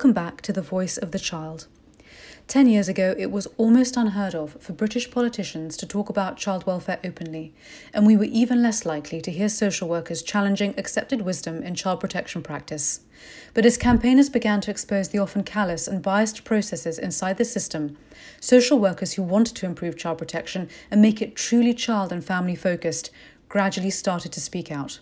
welcome back to The Voice of the Child. Ten years ago, it was almost unheard of for British politicians to talk about child welfare openly, and we were even less likely to hear social workers challenging accepted wisdom in child protection practice. But as campaigners began to expose the often callous and biased processes inside the system, social workers who wanted to improve child protection and make it truly child and family focused gradually started to speak out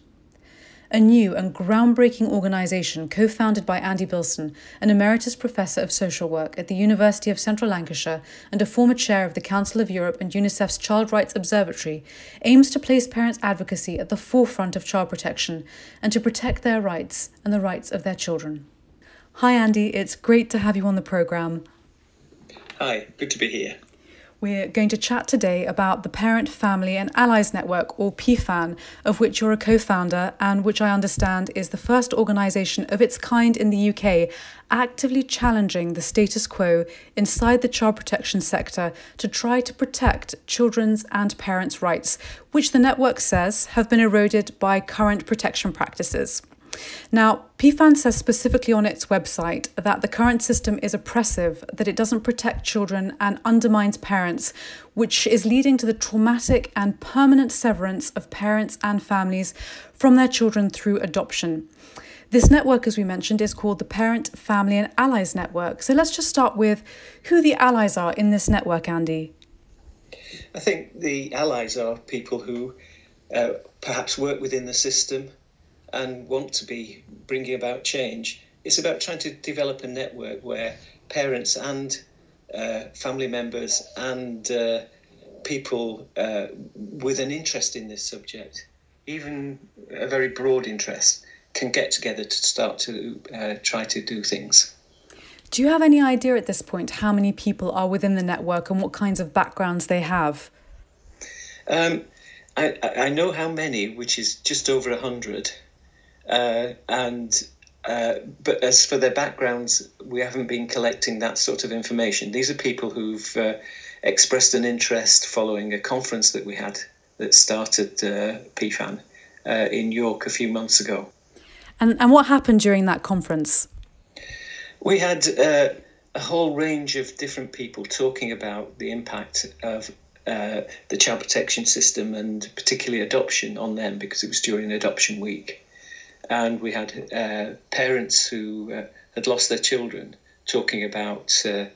a new and groundbreaking organisation co founded by Andy Bilson, an emeritus professor of social work at the University of Central Lancashire and a former chair of the Council of Europe and UNICEF's Child Rights Observatory, aims to place parents' advocacy at the forefront of child protection and to protect their rights and the rights of their children. Hi, Andy, it's great to have you on the programme. Hi, good to be here. We're going to chat today about the Parent, Family and Allies Network, or PFAN, of which you're a co founder, and which I understand is the first organisation of its kind in the UK actively challenging the status quo inside the child protection sector to try to protect children's and parents' rights, which the network says have been eroded by current protection practices. Now, PFAN says specifically on its website that the current system is oppressive, that it doesn't protect children and undermines parents, which is leading to the traumatic and permanent severance of parents and families from their children through adoption. This network, as we mentioned, is called the Parent, Family and Allies Network. So let's just start with who the allies are in this network, Andy. I think the allies are people who uh, perhaps work within the system and want to be bringing about change. It's about trying to develop a network where parents and uh, family members and uh, people uh, with an interest in this subject, even a very broad interest, can get together to start to uh, try to do things. Do you have any idea at this point how many people are within the network and what kinds of backgrounds they have? Um, I, I know how many, which is just over a hundred. Uh, and uh, but as for their backgrounds, we haven't been collecting that sort of information. These are people who've uh, expressed an interest following a conference that we had that started uh, PFAN uh, in York a few months ago. And, and what happened during that conference? We had uh, a whole range of different people talking about the impact of uh, the child protection system and particularly adoption on them because it was during adoption week and we had uh, parents who uh, had lost their children talking about uh,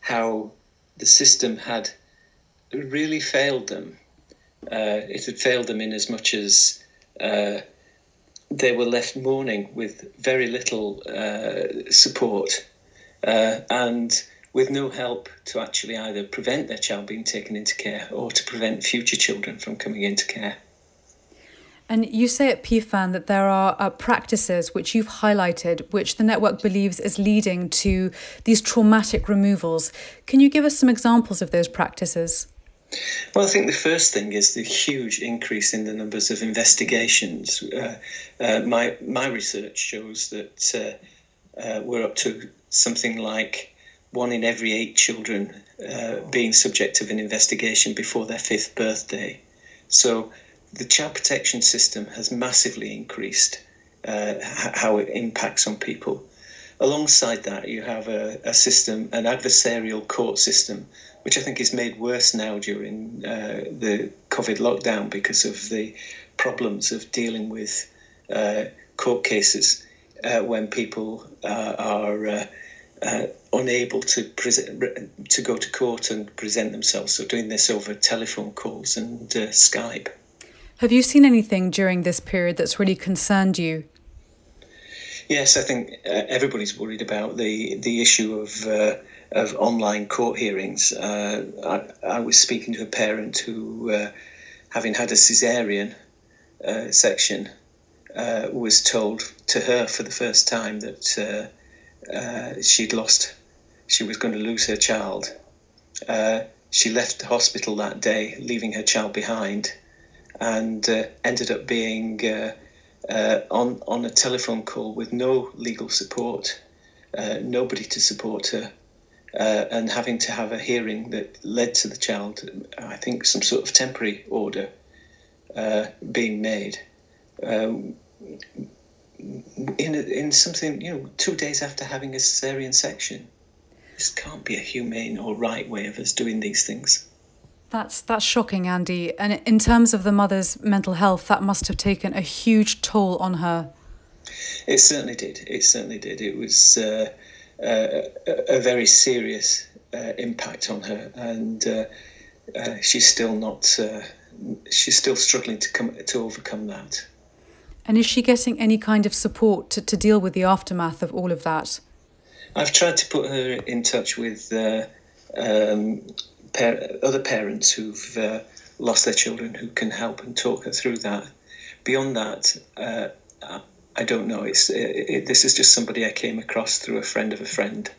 how the system had really failed them. Uh, it had failed them in as much as uh, they were left mourning with very little uh, support and with no help to actually either prevent their child being taken into care or to prevent future children from coming into care. And you say at PFAN that there are uh, practices which you've highlighted, which the network believes is leading to these traumatic removals. Can you give us some examples of those practices? Well, I think the first thing is the huge increase in the numbers of investigations. Uh, uh, my my research shows that uh, uh we're up to something like one in every eight children uh, being subject of an investigation before their fifth birthday. So the child protection system has massively increased uh, how it impacts on people. Alongside that, you have a, a, system, an adversarial court system, which I think is made worse now during uh, the COVID lockdown because of the problems of dealing with uh, court cases uh, when people uh, are uh, unable to to go to court and present themselves. So doing this over telephone calls and Skype. Have you seen anything during this period that's really concerned you? Yes, I think uh, everybody's worried about the the issue of uh, of online court hearings. Uh, I, I, was speaking to a parent who, uh, having had a cesarean uh, section, uh, was told to her for the first time that she'd lost, she was going to lose her child. she left the hospital that day, leaving her child behind and uh, ended up being uh, uh, on on a telephone call with no legal support, uh, nobody to support her, and having to have a hearing that led to the child, I think, some sort of temporary order being made. Um, in in something you know two days after having a cesarean section. This can't be a humane or right way of us doing these things. That's that's shocking, Andy. And in terms of the mother's mental health, that must have taken a huge toll on her. It certainly did. It certainly did. It was uh, uh, a, a, very serious uh, impact on her, and uh, uh, she's still not. Uh, she's still struggling to come to overcome that. And is she getting any kind of support to, to deal with the aftermath of all of that? I've tried to put her in touch with uh, um, par- other parents who've uh, lost their children who can help and talk her through that. Beyond that, uh, I don't know. It's it, it, this is just somebody I came across through a friend of a friend.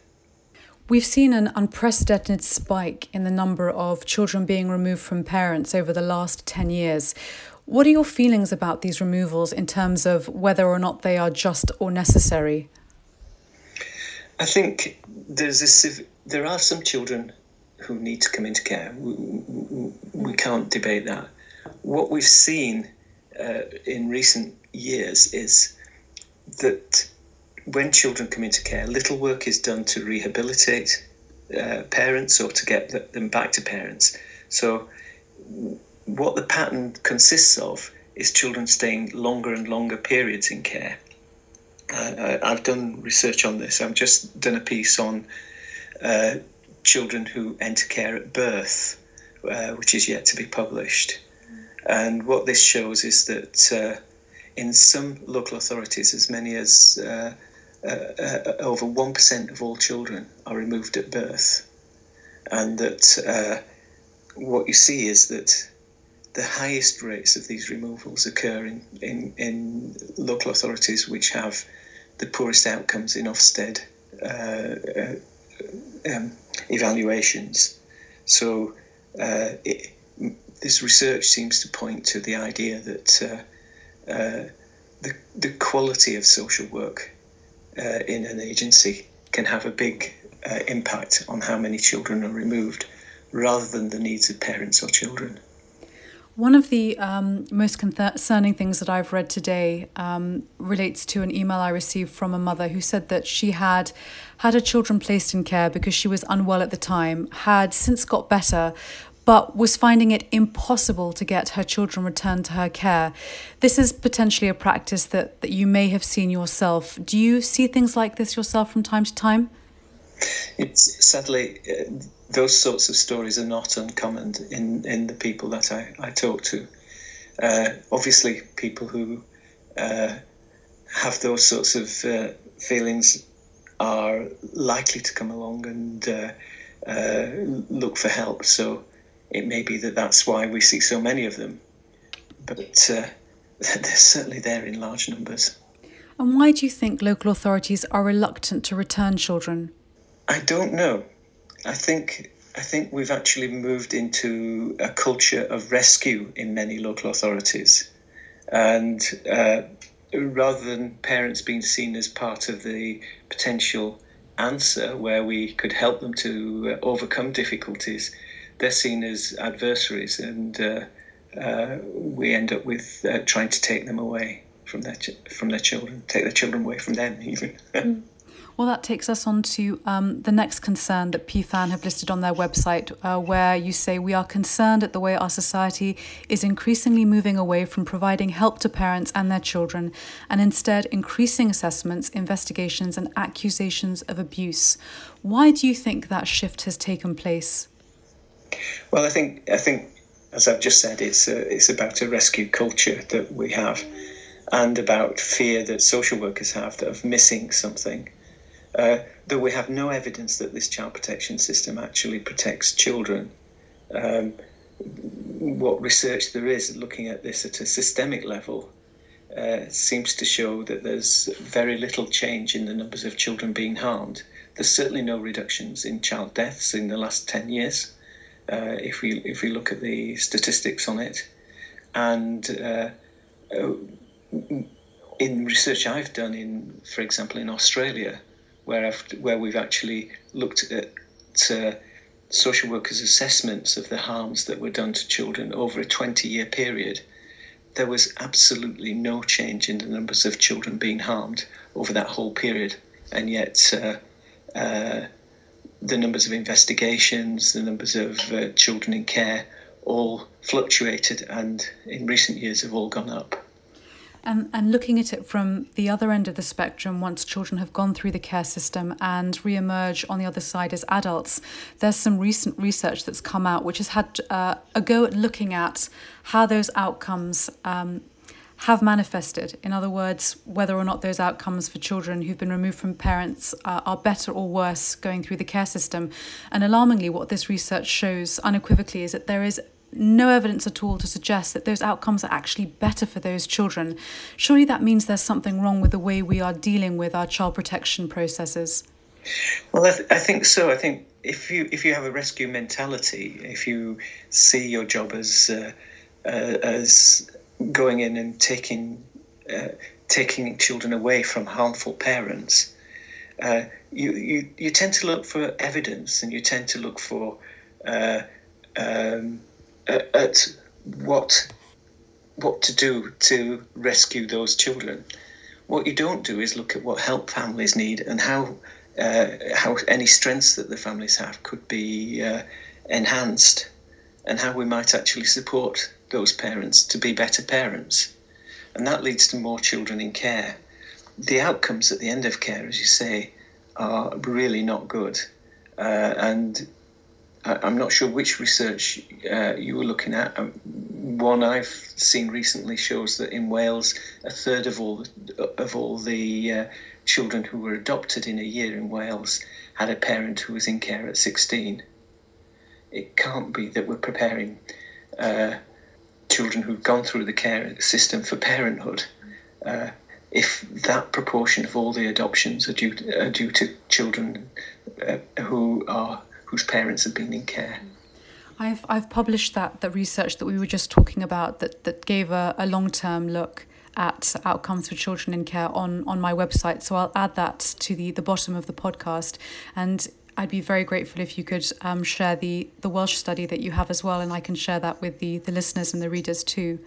We've seen an unprecedented spike in the number of children being removed from parents over the last 10 years. What are your feelings about these removals in terms of whether or not they are just or necessary? I think there's a, there are some children who need to come into care. We, we can't debate that. What we've seen uh, in recent years is that when children come into care, little work is done to rehabilitate uh, parents or to get them back to parents. So what the pattern consists of is children staying longer and longer periods in care. Uh, I've done research on this. I've just done a piece on uh, children who enter care at birth, uh, which is yet to be published. And what this shows is that uh, in some local authorities, as many as uh, uh, over 1% of all children are removed at birth. And that what you see is that the highest rates of these removals occur in, in, in local authorities which have the poorest outcomes in Ofsted uh, uh, um, evaluations. So uh, it, this research seems to point to the idea that uh, uh, the, the quality of social work uh, in an agency can have a big impact on how many children are removed rather than the needs of parents or children. One of the um, most concerning things that I've read today um, relates to an email I received from a mother who said that she had had her children placed in care because she was unwell at the time, had since got better, but was finding it impossible to get her children returned to her care. This is potentially a practice that, that you may have seen yourself. Do you see things like this yourself from time to time? It's sadly. Uh, those sorts of stories are not uncommon in, in the people that I, I talk to. Uh, obviously, people who uh, have those sorts of uh, feelings are likely to come along and uh, uh, look for help. So it may be that that's why we see so many of them. But they're certainly there in large numbers. And why do you think local authorities are reluctant to return children? I don't know. I think I think we've actually moved into a culture of rescue in many local authorities, and uh, rather than parents being seen as part of the potential answer where we could help them to uh, overcome difficulties, they're seen as adversaries, and uh, uh we end up with uh, trying to take them away from their ch- from their children, take their children away from them even. mm. Well, that takes us on to um, the next concern that PFAN have listed on their website, uh, where you say we are concerned at the way our society is increasingly moving away from providing help to parents and their children, and instead increasing assessments, investigations, and accusations of abuse. Why do you think that shift has taken place? Well, I think I think, as I've just said, it's a, it's about a rescue culture that we have, and about fear that social workers have that of missing something uh, though we have no evidence that this child protection system actually protects children. Um, what research there is looking at this at a systemic level uh, seems to show that there's very little change in the numbers of children being harmed. There's certainly no reductions in child deaths in the last 10 years, uh, if, we, if we look at the statistics on it. And uh, uh in research I've done in, for example, in Australia, where where we've actually looked at uh, social workers' assessments of the harms that were done to children over a 20 year period. there was absolutely no change in the numbers of children being harmed over that whole period, and yet uh, uh, the numbers of investigations, the numbers of uh, children in care, all fluctuated, and in recent years have all gone up. And, and looking at it from the other end of the spectrum, once children have gone through the care system and re emerge on the other side as adults, there's some recent research that's come out which has had uh, a go at looking at how those outcomes um, have manifested. In other words, whether or not those outcomes for children who've been removed from parents uh, are better or worse going through the care system. And alarmingly, what this research shows unequivocally is that there is no evidence at all to suggest that those outcomes are actually better for those children. Surely that means there's something wrong with the way we are dealing with our child protection processes. Well, I, th- I think so. I think if you if you have a rescue mentality, if you see your job as uh, uh, as going in and taking uh, taking children away from harmful parents, uh, you, you you tend to look for evidence and you tend to look for uh, um, at what what to do to rescue those children. What you don't do is look at what help families need and how uh, how any strengths that the families have could be uh, enhanced, and how we might actually support those parents to be better parents, and that leads to more children in care. The outcomes at the end of care, as you say, are really not good, uh, and I'm not sure which research uh, you were looking at. Um, one I've seen recently shows that in Wales, a third of all of all the uh, children who were adopted in a year in Wales had a parent who was in care at 16. It can't be that we're preparing uh, children who've gone through the care system for parenthood. Uh, if that proportion of all the adoptions are due, are due to children uh, who are whose parents have been in care. I've I've published that the research that we were just talking about that that gave a, a long term look at outcomes for children in care on on my website. So I'll add that to the the bottom of the podcast and. I'd be very grateful if you could um, share the, the Welsh study that you have as well, and I can share that with the, the listeners and the readers too.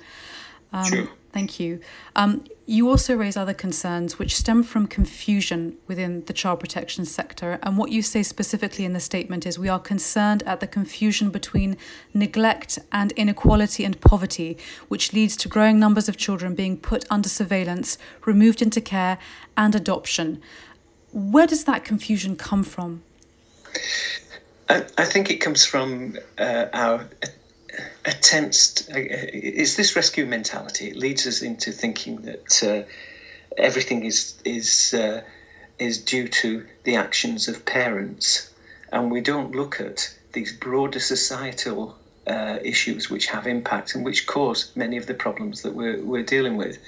Um, sure. Thank you. Um, you also raise other concerns which stem from confusion within the child protection sector. And what you say specifically in the statement is we are concerned at the confusion between neglect and inequality and poverty, which leads to growing numbers of children being put under surveillance, removed into care, and adoption. Where does that confusion come from? I, I think it comes from uh, our attempts to, uh, is this rescue mentality. It leads us into thinking that uh, everything is is uh, is due to the actions of parents, and we don't look at these broader societal uh, issues which have impact and which cause many of the problems that we're we're dealing with.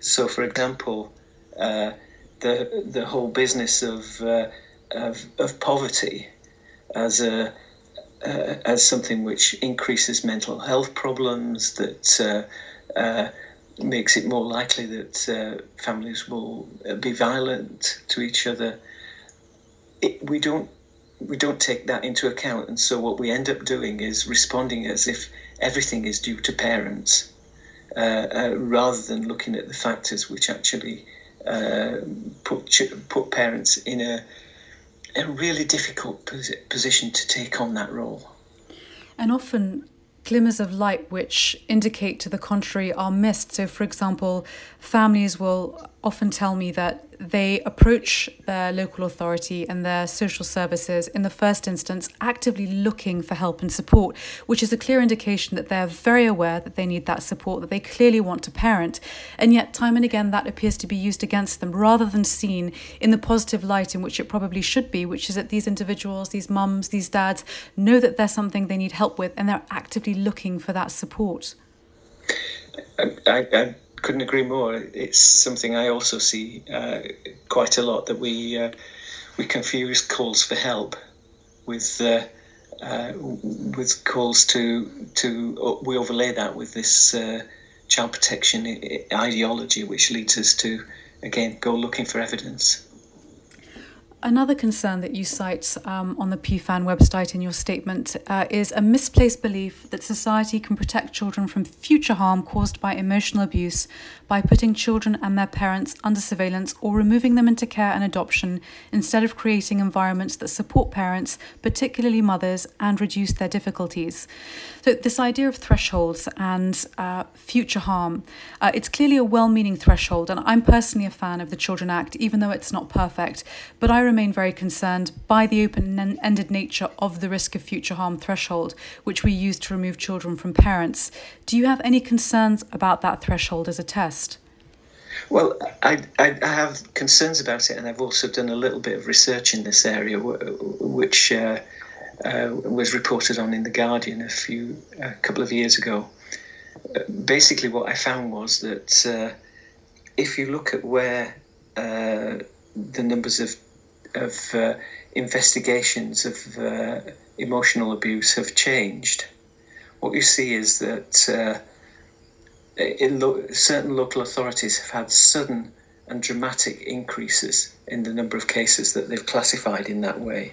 So, for example, uh, the the whole business of uh, of, of poverty as a uh, as something which increases mental health problems, that uh, uh, makes it more likely that uh, families will uh, be violent to each other. It, we don't we don't take that into account, and so what we end up doing is responding as if everything is due to parents, rather than looking at the factors which actually put put parents in a a really difficult position to take on that role. And often glimmers of light which indicate to the contrary are missed. So, for example, families will often tell me that they approach their local authority and their social services in the first instance actively looking for help and support, which is a clear indication that they're very aware that they need that support, that they clearly want to parent. And yet, time and again, that appears to be used against them rather than seen in the positive light in which it probably should be, which is that these individuals, these mums, these dads know that there's something they need help with and they're actively looking for that support. I, I, couldn't agree more. It's something I also see uh, quite a lot that we uh, we confuse calls for help with uh, uh with calls to to uh, we overlay that with this uh, child protection ideology, which leads us to again go looking for evidence. Another concern that you cite um, on the PFAN website in your statement uh, is a misplaced belief that society can protect children from future harm caused by emotional abuse by putting children and their parents under surveillance or removing them into care and adoption instead of creating environments that support parents, particularly mothers, and reduce their difficulties. So, this idea of thresholds and uh, future harm, uh, it's clearly a well meaning threshold, and I'm personally a fan of the Children Act, even though it's not perfect. But I remain very concerned by the open ended nature of the risk of future harm threshold, which we use to remove children from parents. Do you have any concerns about that threshold as a test? Well, I, I, have concerns about it, and I've also done a little bit of research in this area, which uh, uh, was reported on in the Guardian a few a couple of years ago. Basically, what I found was that uh, if you look at where uh, the numbers of of uh, investigations of uh, emotional abuse have changed, what you see is that uh, lo- certain local authorities have had sudden and dramatic increases in the number of cases that they've classified in that way.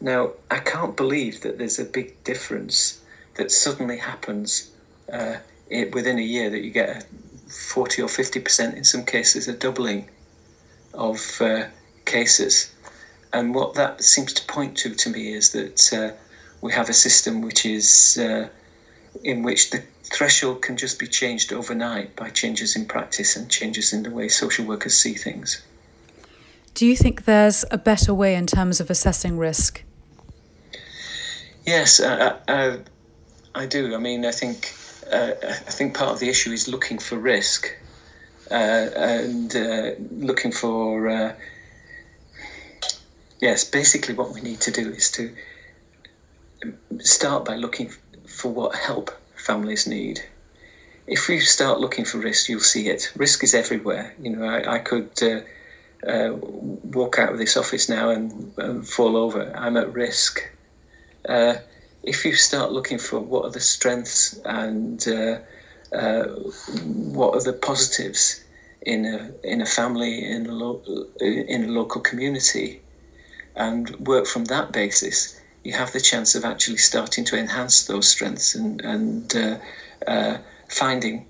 Now, I can't believe that there's a big difference that suddenly happens uh, within a year that you get a 40 or 50% in some cases, a doubling of uh, cases. And what that seems to point to to me is that uh, we have a system which is uh, in which the threshold can just be changed overnight by changes in practice and changes in the way social workers see things. Do you think there's a better way in terms of assessing risk? Yes, uh, uh, I do. I mean, I think uh, I think part of the issue is looking for risk uh, and uh, looking for uh, yes, basically what we need to do is to start by looking for what help families need. If you start looking for risk, you'll see it. Risk is everywhere. You know, I, I could uh, uh, walk out of this office now and, and fall over. I'm at risk. Uh, if you start looking for what are the strengths and uh, uh, what are the positives in a in a family in a lo- in a local community, and work from that basis, you have the chance of actually starting to enhance those strengths and, and uh, uh, finding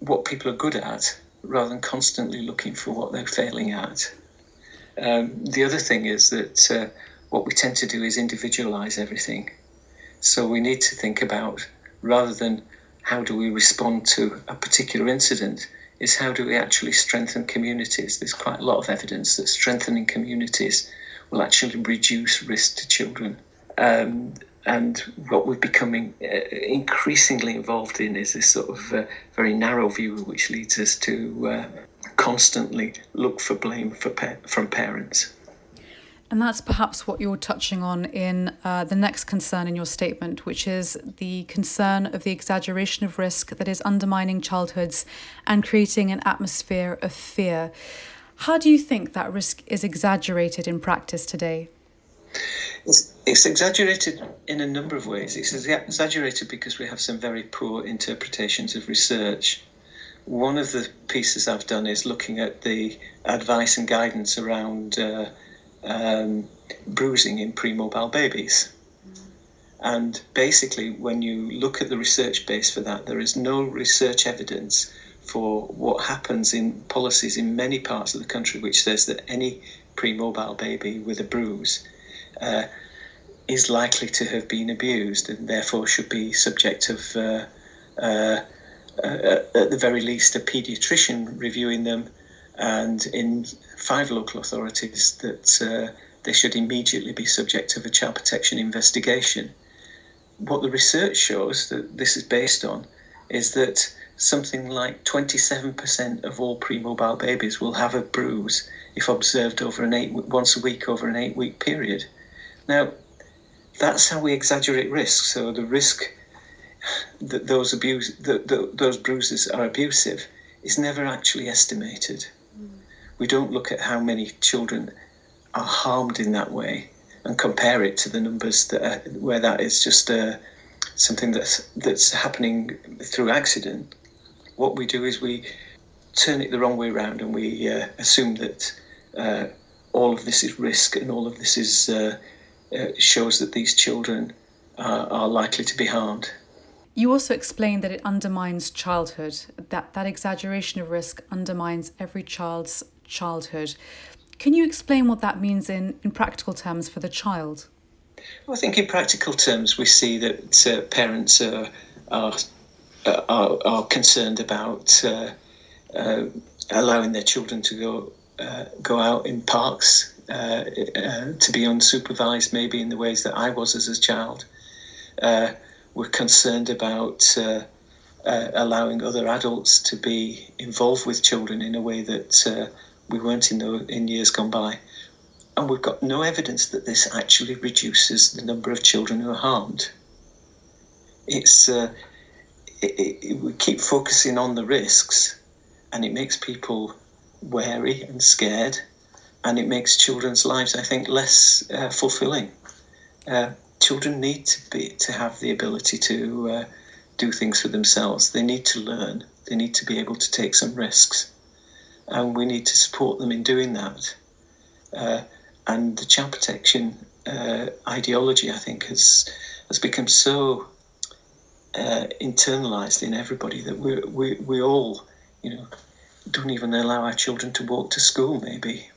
what people are good at rather than constantly looking for what they're failing at. Um, the other thing is that uh, what we tend to do is individualize everything. So we need to think about rather than how do we respond to a particular incident, is how do we actually strengthen communities? There's quite a lot of evidence that strengthening communities will actually reduce risk to children. Um, and what we're becoming uh, increasingly involved in is this sort of uh, very narrow view, which leads us to uh, constantly look for blame for pa- from parents. And that's perhaps what you're touching on in uh, the next concern in your statement, which is the concern of the exaggeration of risk that is undermining childhoods and creating an atmosphere of fear. How do you think that risk is exaggerated in practice today? It's, it's exaggerated in a number of ways. It's exaggerated because we have some very poor interpretations of research. One of the pieces I've done is looking at the advice and guidance around uh, um, bruising in premobile babies. And basically, when you look at the research base for that, there is no research evidence for what happens in policies in many parts of the country, which says that any pre-mobile baby with a bruise uh, is likely to have been abused and therefore should be subject of, uh, uh, uh at the very least, a paediatrician reviewing them, and in five local authorities that uh, they should immediately be subject of a child protection investigation. What the research shows that this is based on is that something like 27% of all pre-mobile babies will have a bruise if observed over an eight once a week over an eight week period. Now, that's how we exaggerate risk. So the risk that those abuse that, that those bruises are abusive is never actually estimated. Mm. We don't look at how many children are harmed in that way and compare it to the numbers that are, where that is just uh, something that's that's happening through accident what we do is we turn it the wrong way around and we uh, assume that uh, all of this is risk and all of this is uh, uh, shows that these children are likely to be harmed. You also explain that it undermines childhood, that that exaggeration of risk undermines every child's childhood. Can you explain what that means in, in practical terms for the child? Well, I think in practical terms, we see that uh, parents are, are, are, are, concerned about uh, uh, allowing their children to go, uh, go out in parks, uh, uh, to be unsupervised, maybe in the ways that I was as a child we're concerned about uh, uh, allowing other adults to be involved with children in a way that uh, we weren't in, the, in years gone by. And we've got no evidence that this actually reduces the number of children who are harmed. It's uh, it, it, we keep focusing on the risks, and it makes people wary and scared, and it makes children's lives, I think, less uh, fulfilling. Uh, children need to be to have the ability to uh, do things for themselves. They need to learn. They need to be able to take some risks, and we need to support them in doing that. Uh, and the child protection uh, ideology, I think, has has become so uh, internalized in everybody that we we we all, you know, don't even allow our children to walk to school. Maybe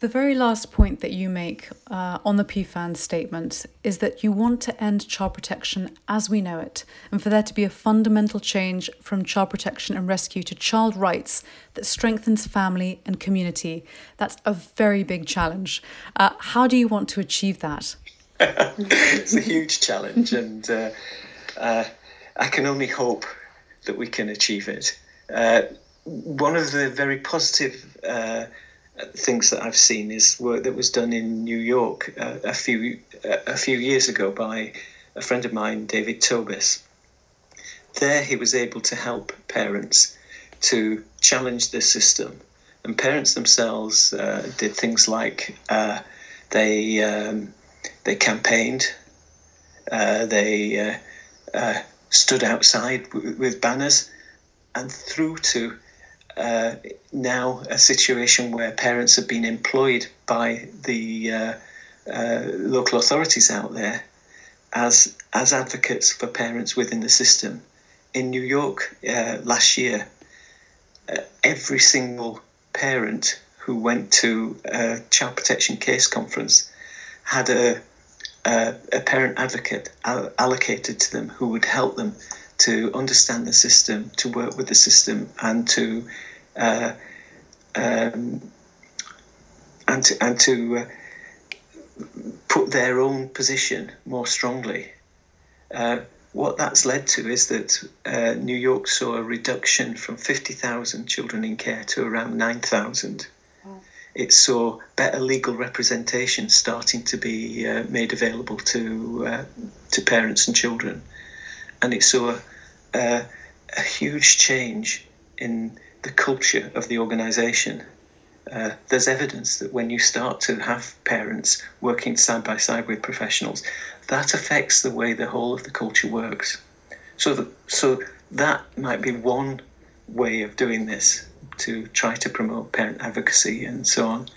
the very last point that you make uh, on the PFAN statement is that you want to end child protection as we know it, and for there to be a fundamental change from child protection and rescue to child rights that strengthens family and community. That's a very big challenge. Uh, how do you want to achieve that? it's a huge challenge, and uh, uh, I can only hope that we can achieve it. Uh, one of the very positive uh, things that I've seen is work that was done in New York uh, a few a few years ago by a friend of mine, David Tobis. There, he was able to help parents to challenge the system, and parents themselves uh, did things like they um, they campaigned, uh, they uh, uh, stood outside w- with banners, and through to uh, now a situation where parents have been employed by the local authorities out there as as advocates for parents within the system. In New York uh, last year, uh, every single parent who went to a child protection case conference had a a, a parent advocate allocated to them who would help them to understand the system, to work with the system, and to uh, um, and to, and to uh, put their own position more strongly. Uh, what that's led to is that uh, New York saw a reduction from 50,000 children in care to around 9,000. It saw better legal representation starting to be uh, made available to uh, to parents and children, and it saw a huge change in the culture of the organisation. Uh, there's evidence that when you start to have parents working side by side with professionals, that affects the way the whole of the culture works. So, the, so that might be one way of doing this to try to promote parent advocacy and so on.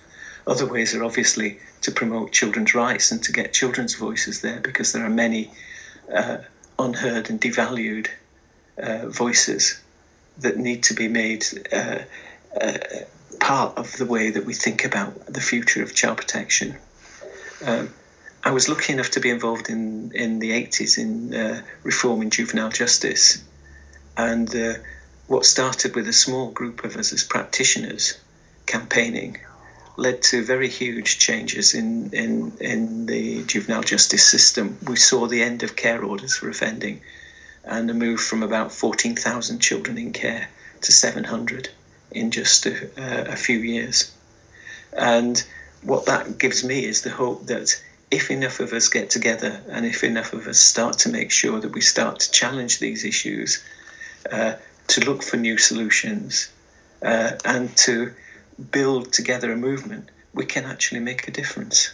Other ways are obviously to promote children's rights and to get children's voices there because there are many uh, unheard and devalued uh, voices that need to be made uh, uh, part of the way that we think about the future of child protection. Um, I was lucky enough to be involved in, in the 80s in uh, reforming juvenile justice. And uh, what started with a small group of us as practitioners campaigning led to very huge changes in, in, in the juvenile justice system. We saw the end of care orders for offending and a move from about 14,000 children in care to 700 in just a, a, few years. And what that gives me is the hope that if enough of us get together and if enough of us start to make sure that we start to challenge these issues, uh, to look for new solutions, uh, and to build together a movement, we can actually make a difference.